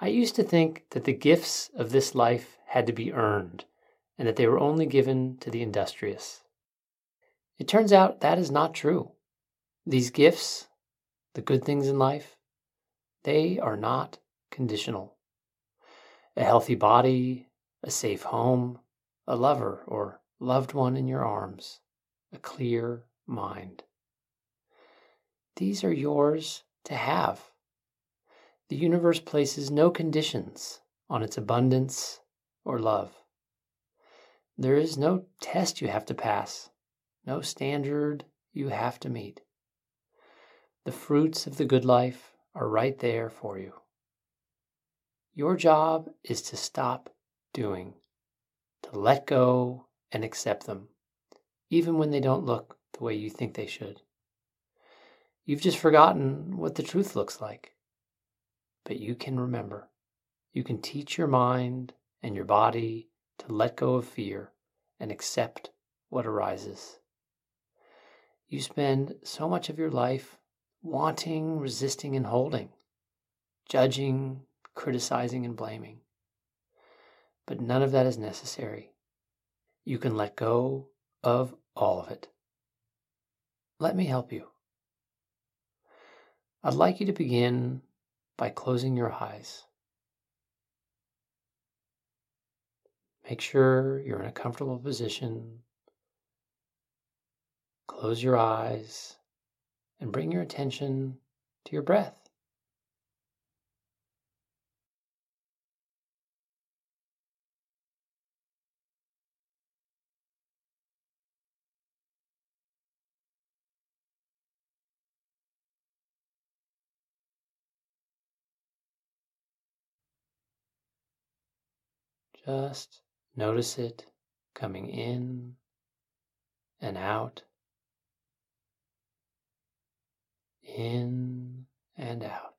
I used to think that the gifts of this life had to be earned and that they were only given to the industrious. It turns out that is not true. These gifts, the good things in life, they are not conditional. A healthy body, a safe home, a lover or loved one in your arms, a clear mind. These are yours to have. The universe places no conditions on its abundance or love. There is no test you have to pass, no standard you have to meet. The fruits of the good life are right there for you. Your job is to stop doing, to let go and accept them, even when they don't look the way you think they should. You've just forgotten what the truth looks like but you can remember. You can teach your mind and your body to let go of fear and accept what arises. You spend so much of your life wanting, resisting, and holding, judging, criticizing, and blaming. But none of that is necessary. You can let go of all of it. Let me help you. I'd like you to begin by closing your eyes. Make sure you're in a comfortable position. Close your eyes and bring your attention to your breath. Just notice it coming in and out, in and out.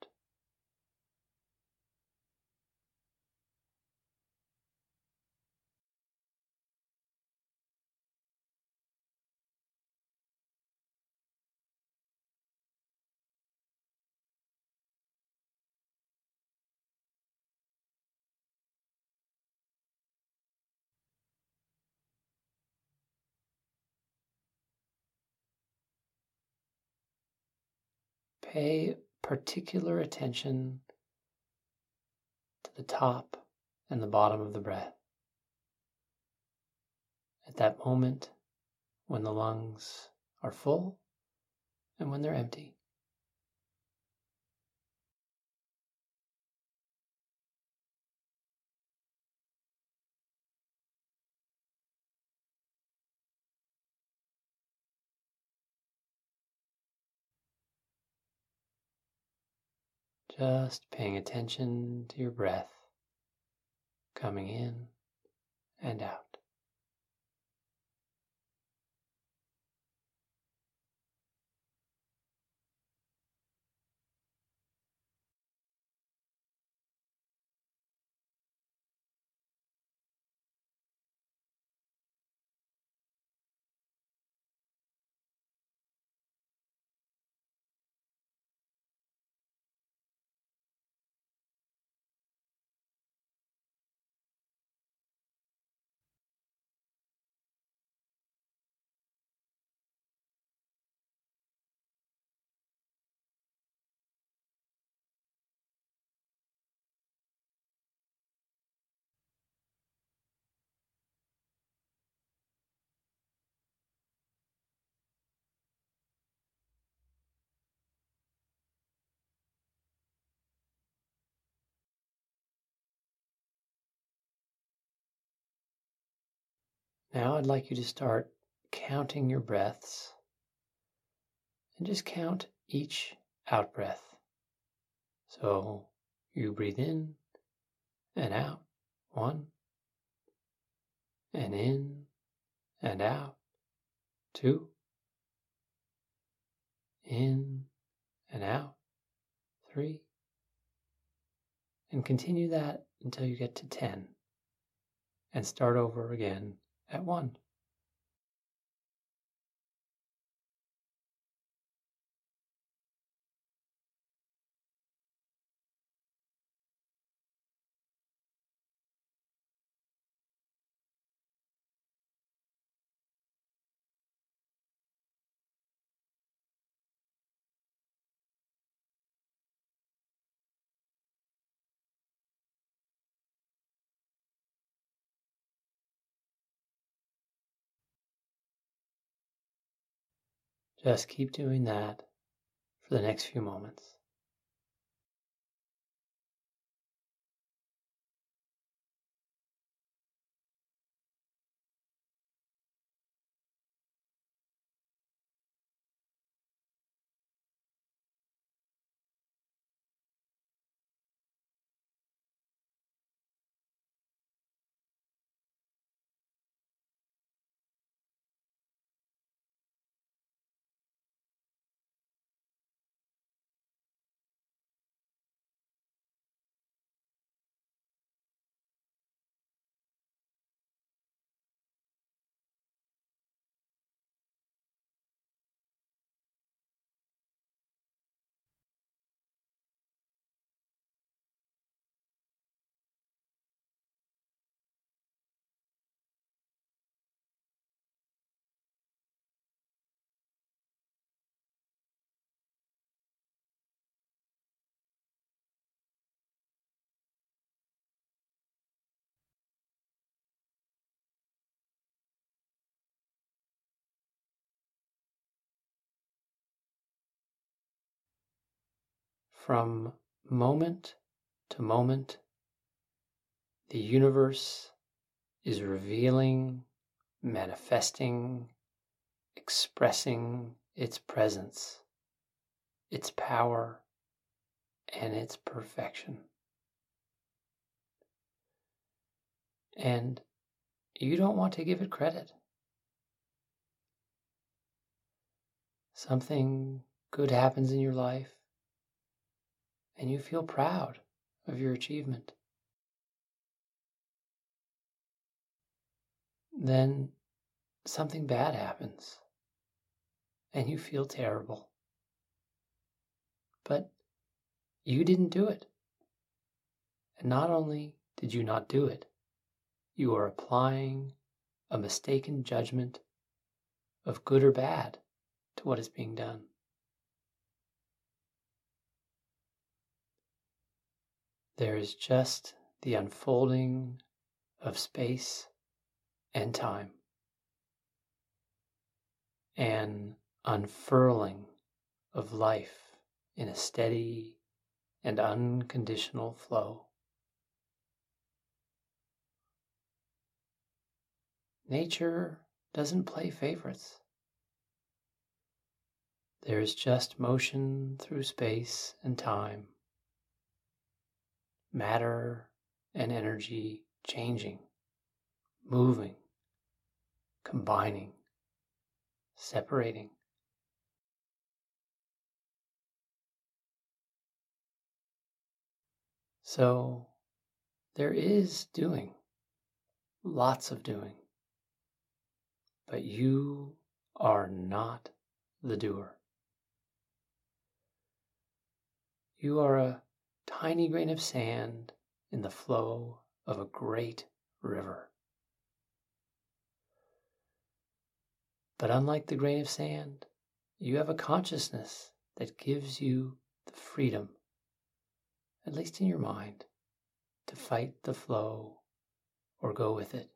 Pay particular attention to the top and the bottom of the breath. At that moment when the lungs are full and when they're empty. Just paying attention to your breath coming in and out. Now I'd like you to start counting your breaths and just count each out breath. So You breathe in and out. One. And in and out. Two. In and out. Three. And continue that until you get to 10. And start over again at 1. Just keep doing that for the next few moments. From moment to moment, the universe is revealing, manifesting, expressing its presence, its power, and its perfection. And you don't want to give it credit. Something good happens in your life, and you feel proud of your achievement. Then something bad happens and you feel terrible. But you didn't do it. And not only did you not do it, you are applying a mistaken judgment of good or bad to what is being done. There is just the unfolding of space and time, an unfurling of life in a steady and unconditional flow. Nature doesn't play favorites. There is just motion through space and time matter and energy changing, moving, combining, separating. So there is doing, lots of doing, but you are not the doer. You are a tiny grain of sand in the flow of a great river. But unlike the grain of sand, you have a consciousness that gives you the freedom, at least in your mind, to fight the flow or go with it.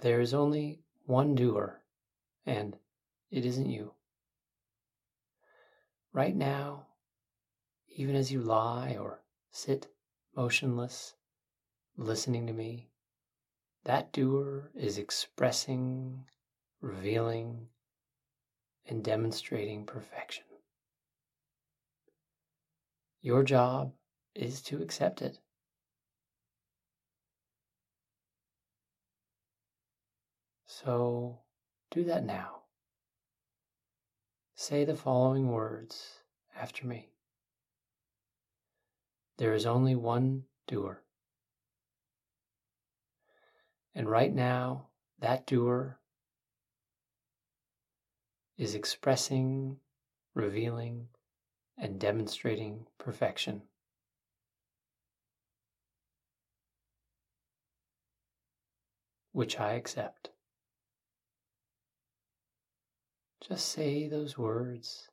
There is only one doer, and it isn't you. Right now, even as you lie or sit motionless, listening to me, that doer is expressing, revealing, and demonstrating perfection. Your job is to accept it. So do that now. Say the following words after me. There is only one doer. And right now, that doer is expressing, revealing, and demonstrating perfection. Which I accept. Just say those words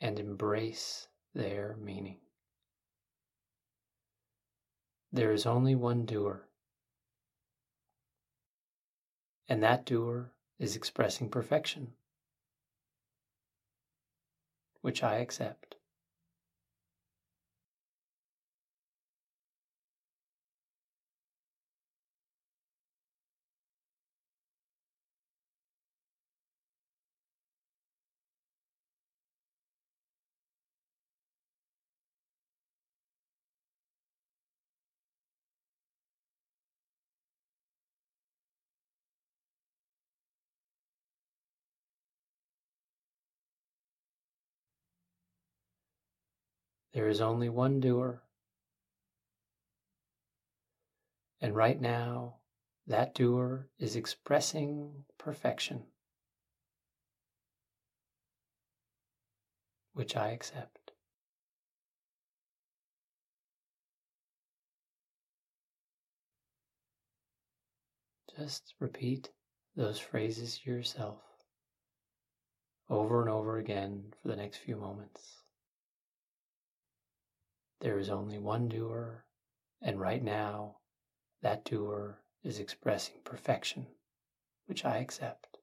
and embrace their meaning. There is only one doer, and that doer is expressing perfection, which I accept. There is only one doer. And right now, that doer is expressing perfection, which I accept. Just repeat those phrases yourself over and over again for the next few moments. There is only one doer, and right now, that doer is expressing perfection, which I accept.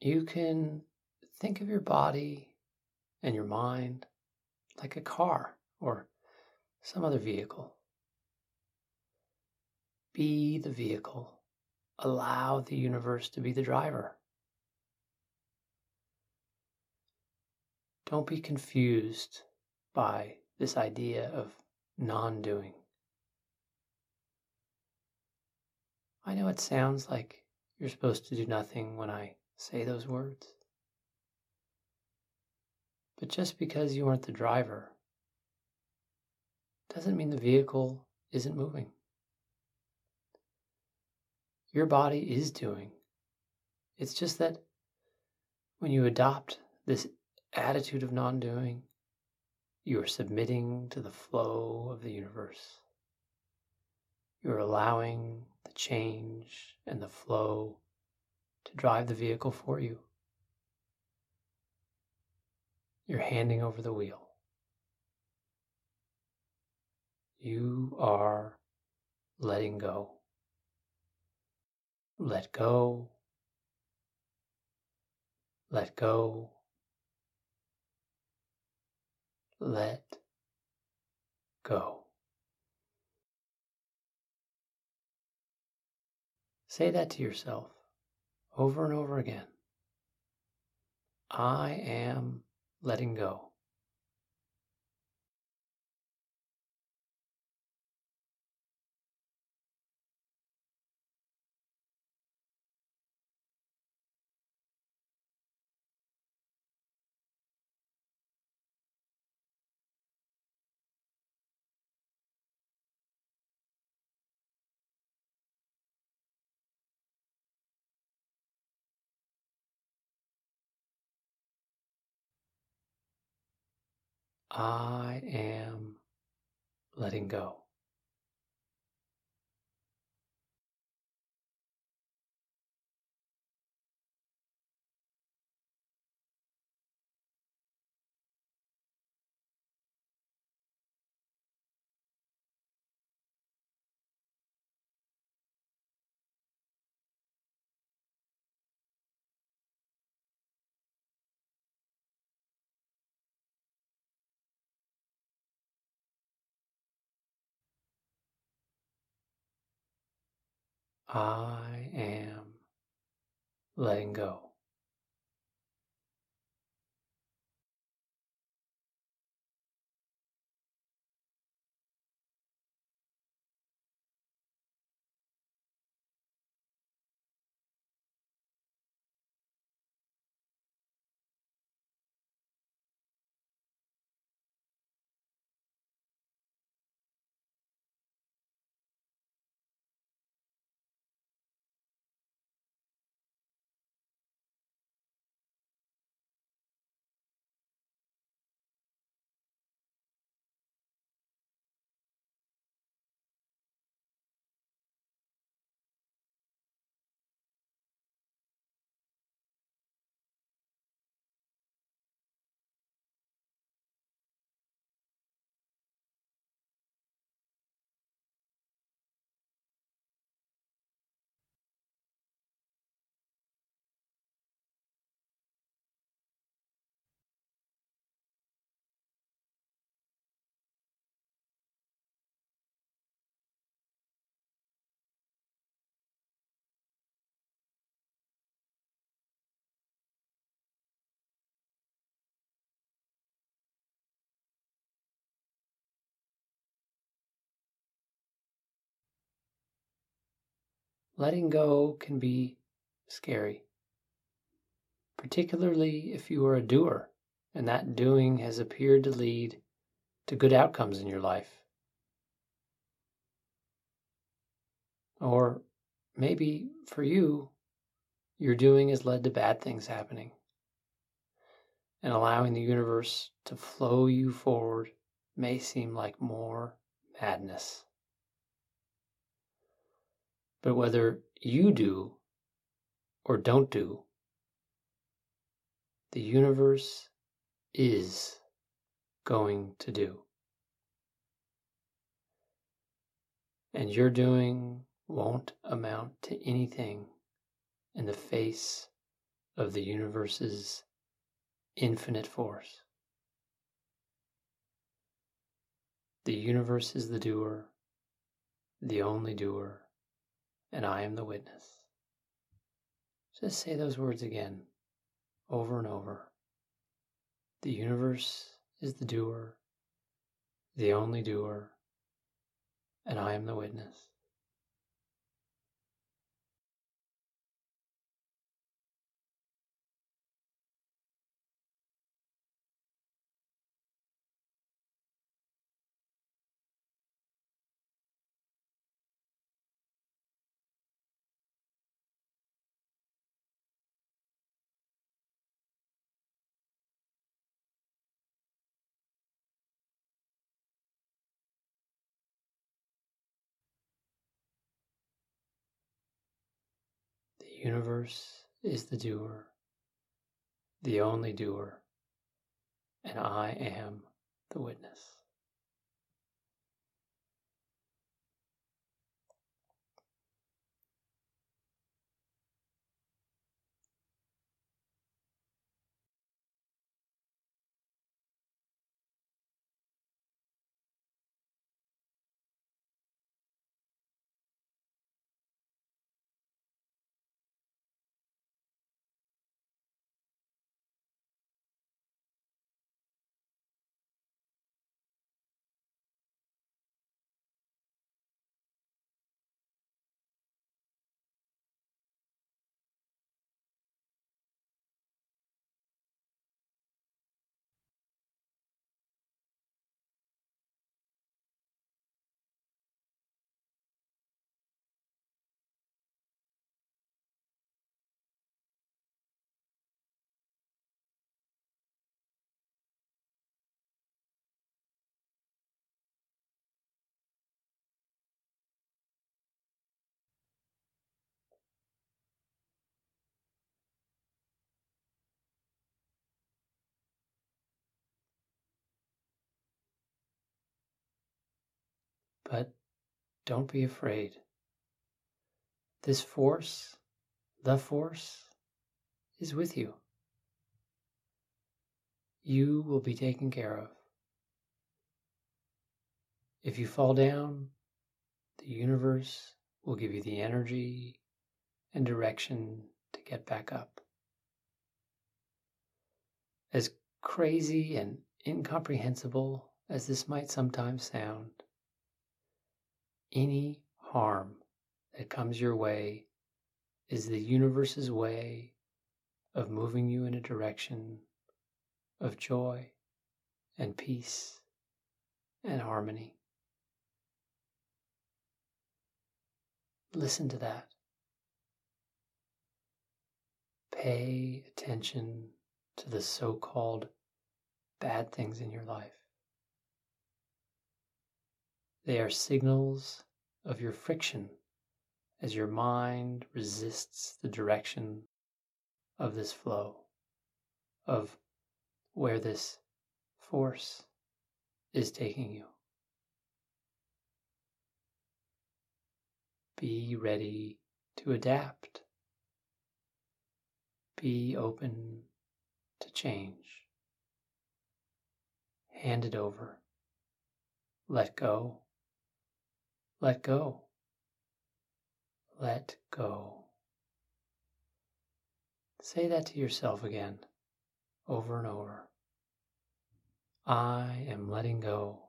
You can think of your body and your mind like a car or some other vehicle. Be the vehicle. Allow the universe to be the driver. Don't be confused by this idea of non doing. I know it sounds like you're supposed to do nothing when I say those words. But just because you aren't the driver doesn't mean the vehicle isn't moving. Your body is doing. It's just that when you adopt this attitude of non doing, you are submitting to the flow of the universe. You're allowing the change and the flow to drive the vehicle for you. You're handing over the wheel. You are letting go. Let go. Let go. Let go. Say that to yourself over and over again. I am letting go. I am letting go. I am letting go. Letting go can be scary, particularly if you are a doer and that doing has appeared to lead to good outcomes in your life. Or maybe for you, your doing has led to bad things happening. And allowing the universe to flow you forward may seem like more madness. But whether you do or don't do, the universe is going to do. And your doing won't amount to anything in the face of the universe's infinite force. The universe is the doer, the only doer and I am the witness. Just say those words again, over and over. The universe is the doer, the only doer, and I am the witness. Universe is the doer, the only doer, and I am the witness. But don't be afraid. This force, the force, is with you. You will be taken care of. If you fall down, the universe will give you the energy and direction to get back up. As crazy and incomprehensible as this might sometimes sound, any harm that comes your way is the universe's way of moving you in a direction of joy and peace and harmony. Listen to that. Pay attention to the so called bad things in your life. They are signals of your friction as your mind resists the direction of this flow, of where this force is taking you. Be ready to adapt. Be open to change. Hand it over. Let go. Let go. Let go. Say that to yourself again, over and over. I am letting go.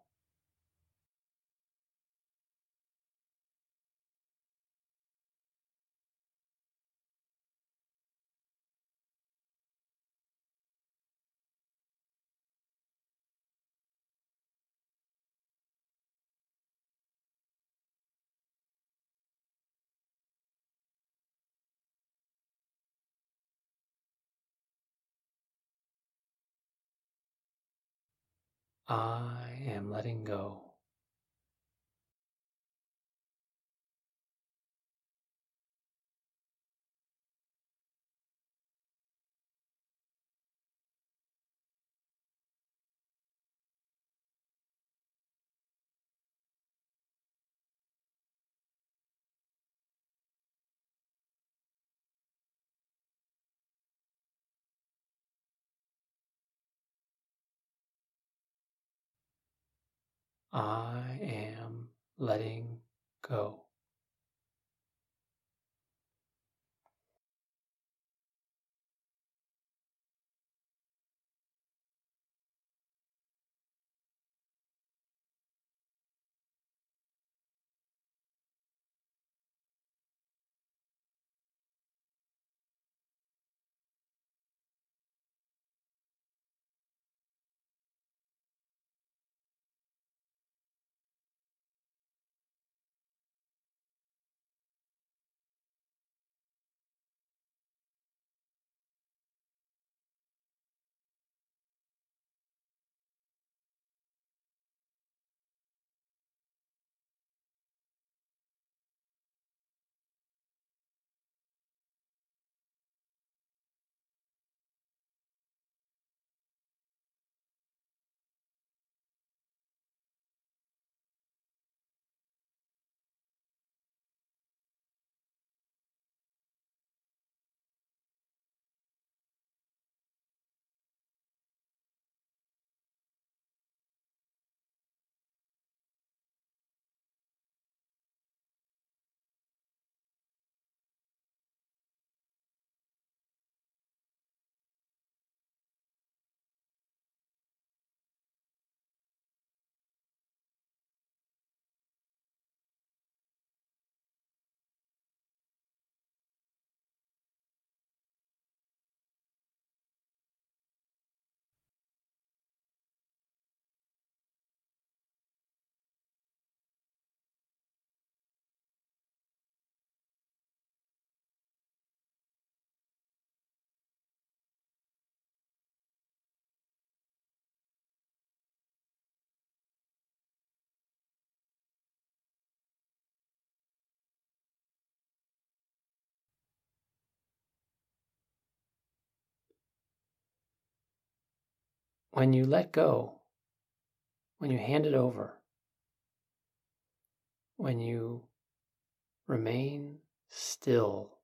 I am letting go. I am letting go. When you let go, when you hand it over, when you remain still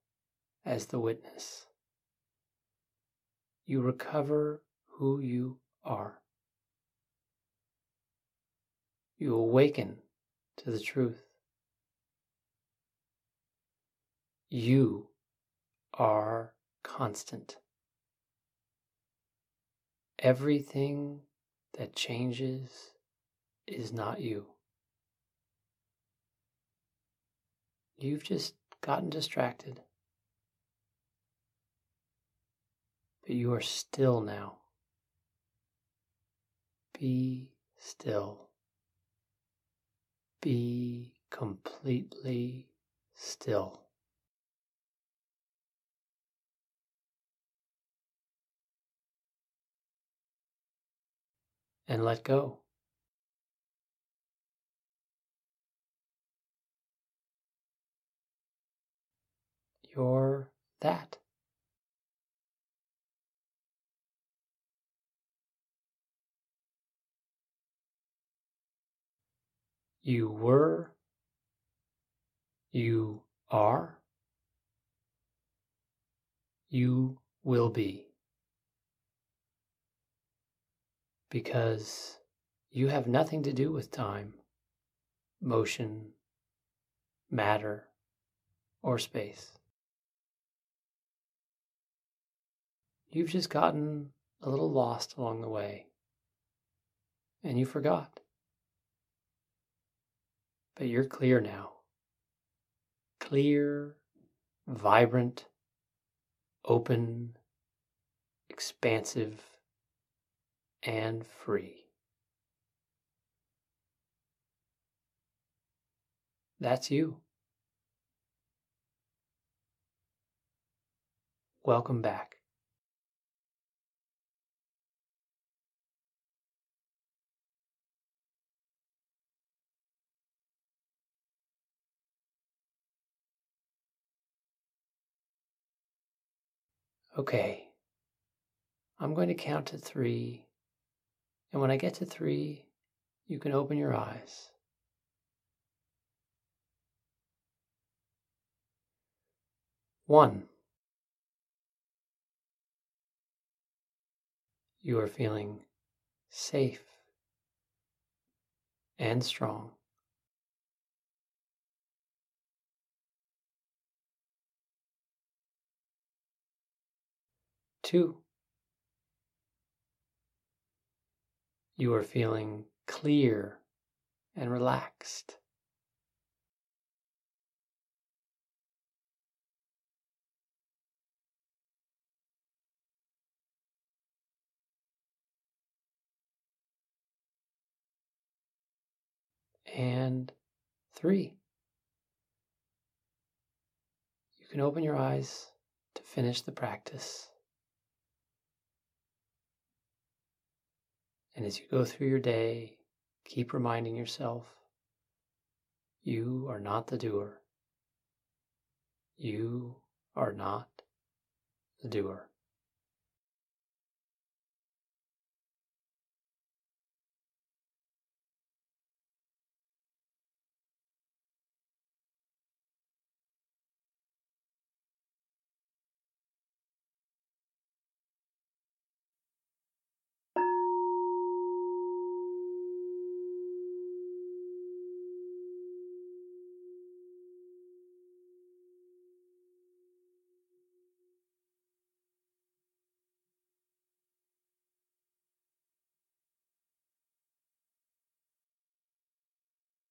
as the witness. You recover who you are. You awaken to the truth. You are constant. Everything that changes is not you. You've just gotten distracted. But you are still now. Be still. Be completely still. And let go. You're that. You were, you are, you will be. Because you have nothing to do with time, motion, matter, or space. You've just gotten a little lost along the way and you forgot. But you're clear now. Clear, vibrant, open, expansive, and free. That's you. Welcome back. Okay, I'm going to count to three. And when I get to three, you can open your eyes. One. You are feeling safe and strong. Two, you are feeling clear and relaxed. And three, you can open your eyes to finish the practice. And as you go through your day, keep reminding yourself you are not the doer. You are not the doer.